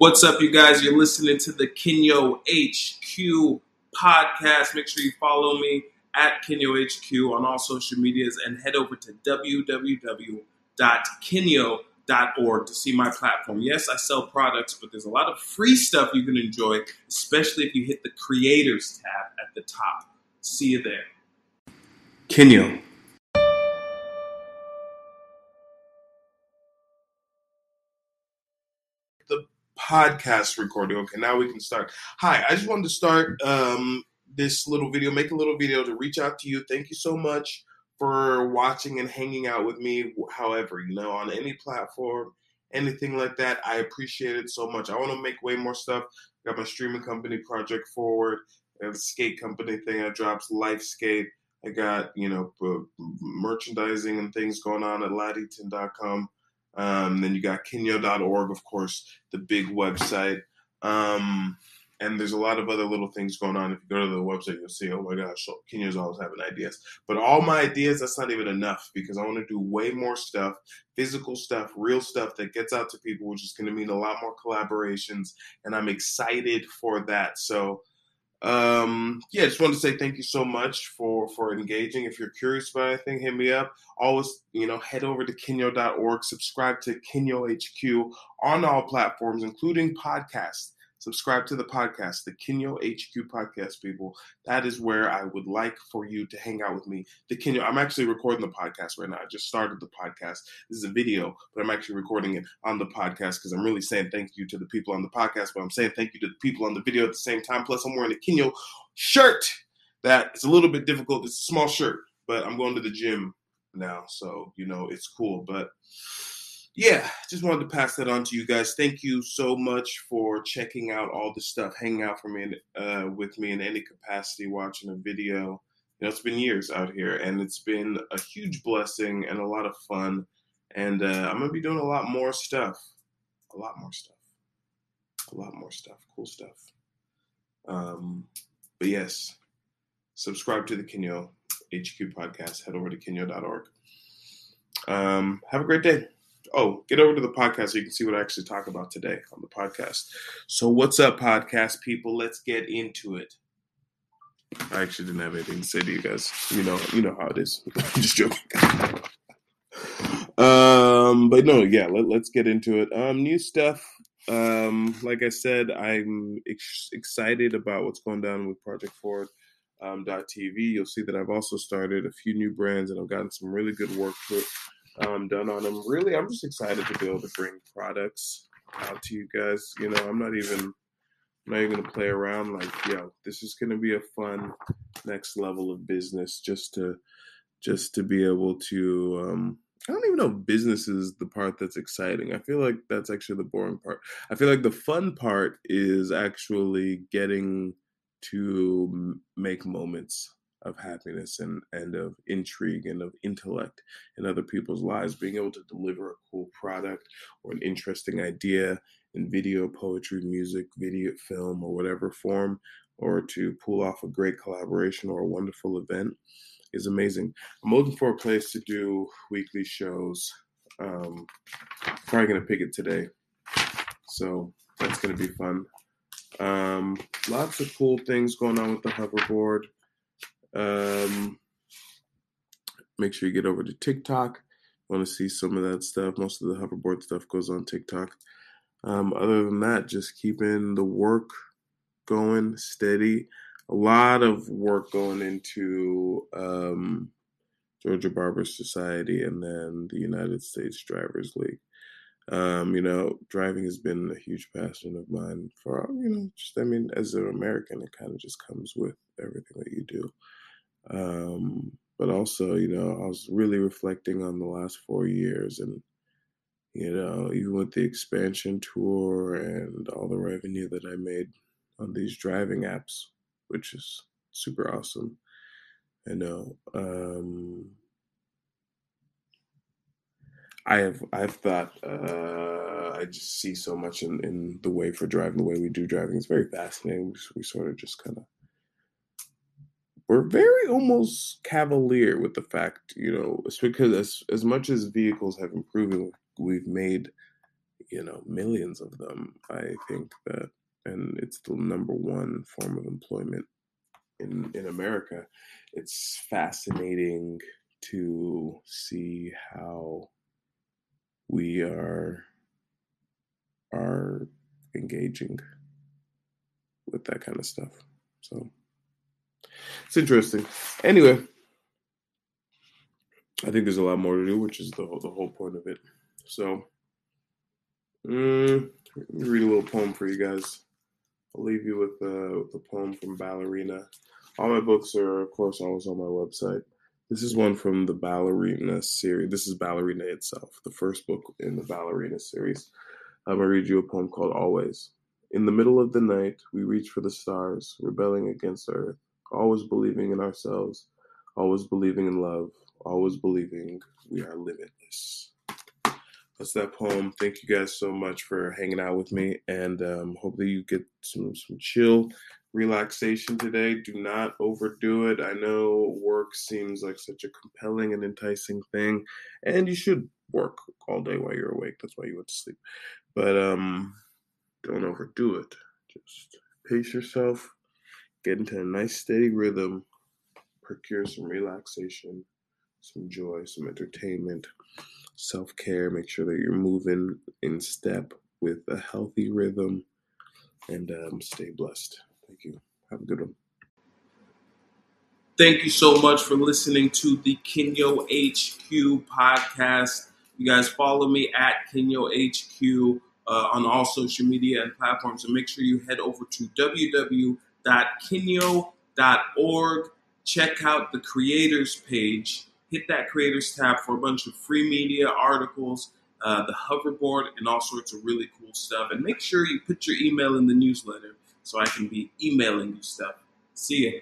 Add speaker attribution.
Speaker 1: What's up, you guys? You're listening to the Kenyo HQ podcast. Make sure you follow me at Kenyo HQ on all social medias and head over to www.kenyo.org to see my platform. Yes, I sell products, but there's a lot of free stuff you can enjoy, especially if you hit the creators tab at the top. See you there. Kenyo. Podcast recording. Okay, now we can start. Hi, I just wanted to start um, this little video, make a little video to reach out to you. Thank you so much for watching and hanging out with me. However, you know, on any platform, anything like that, I appreciate it so much. I want to make way more stuff. got my streaming company project forward. I have a skate company thing that drops Life Skate. I got you know merchandising and things going on at laddington.com. Um, then you got kenyo.org, of course, the big website. Um, and there's a lot of other little things going on. If you go to the website, you'll see, oh my gosh, Kenyo's always having ideas. But all my ideas, that's not even enough because I want to do way more stuff, physical stuff, real stuff that gets out to people, which is going to mean a lot more collaborations. And I'm excited for that. So, um, yeah, just want to say thank you so much for for engaging. If you're curious about anything, hit me up. Always, you know, head over to kenyo.org, subscribe to Kenyo HQ on all platforms, including podcasts subscribe to the podcast, the Kenyo HQ podcast, people. That is where I would like for you to hang out with me. The Kenyo, I'm actually recording the podcast right now. I just started the podcast. This is a video, but I'm actually recording it on the podcast because I'm really saying thank you to the people on the podcast, but I'm saying thank you to the people on the video at the same time. Plus, I'm wearing a Kenyo shirt that is a little bit difficult. It's a small shirt, but I'm going to the gym now, so you know it's cool. But yeah, just wanted to pass that on to you guys. Thank you so much for checking out all the stuff, hanging out for me uh, with me in any capacity, watching a video. You know, it's been years out here, and it's been a huge blessing and a lot of fun. And uh, I'm gonna be doing a lot more stuff, a lot more stuff, a lot more stuff, cool stuff. Um, but yes, subscribe to the Kenyo HQ podcast. Head over to kenyo.org. Um, have a great day oh, get over to the podcast so you can see what I actually talk about today on the podcast. So, what's up, podcast people? Let's get into it. I actually didn't have anything to say to you guys. You know, you know how it is. I'm just joking. um, but no, yeah, let, us get into it. Um, new stuff. Um, like I said, I'm ex- excited about what's going down with Project Forward. Um, .tv. You'll see that I've also started a few new brands and I've gotten some really good work um, done on them. Really, I'm just excited to be able to bring products out to you guys. You know, I'm not even I'm not even gonna play around. Like, yo, this is gonna be a fun next level of business. Just to just to be able to. Um, I don't even know if business is the part that's exciting. I feel like that's actually the boring part. I feel like the fun part is actually getting to make moments of happiness and, and of intrigue and of intellect in other people's lives, being able to deliver a cool product or an interesting idea in video, poetry, music, video, film, or whatever form, or to pull off a great collaboration or a wonderful event is amazing. I'm looking for a place to do weekly shows. Um, probably gonna pick it today, so that's gonna be fun. Um, lots of cool things going on with the hoverboard. Um, make sure you get over to TikTok. Want to see some of that stuff? Most of the hoverboard stuff goes on TikTok. Um, other than that, just keeping the work going steady. A lot of work going into um, Georgia Barber Society and then the United States Drivers League. Um, you know, driving has been a huge passion of mine for, you know, just, I mean, as an American, it kind of just comes with everything that you do. Um, but also, you know, I was really reflecting on the last four years and, you know, even with the expansion tour and all the revenue that I made on these driving apps, which is super awesome. I know. Um, I have I've thought uh, I just see so much in, in the way for driving, the way we do driving. It's very fascinating. We, we sort of just kind of we're very almost cavalier with the fact, you know, it's because as as much as vehicles have improved, we've made, you know, millions of them. I think that, and it's the number one form of employment in in America. It's fascinating to see how we are are engaging with that kind of stuff. So it's interesting. Anyway, I think there's a lot more to do, which is the whole, the whole point of it. So, mm, let me read a little poem for you guys. I'll leave you with, uh, with a poem from Ballerina. All my books are, of course, always on my website. This is one from the Ballerina series. This is Ballerina itself, the first book in the Ballerina series. I'm going to read you a poem called Always. In the middle of the night, we reach for the stars, rebelling against Earth, always believing in ourselves, always believing in love, always believing we are limitless. That's that poem. Thank you guys so much for hanging out with me, and um, hopefully you get some some chill relaxation today. Do not overdo it. I know work seems like such a compelling and enticing thing, and you should work all day while you're awake. That's why you went to sleep. But um, don't overdo it. Just pace yourself, get into a nice steady rhythm, procure some relaxation, some joy, some entertainment, self care. Make sure that you're moving in step with a healthy rhythm, and um, stay blessed. Thank you. Have a good one. Thank you so much for listening to the Kenyo HQ podcast. You guys follow me at Kenyo HQ uh, on all social media and platforms. And make sure you head over to www.kenyo.org. Check out the creators page. Hit that creators tab for a bunch of free media articles, uh, the hoverboard, and all sorts of really cool stuff. And make sure you put your email in the newsletter so I can be emailing you stuff. See ya.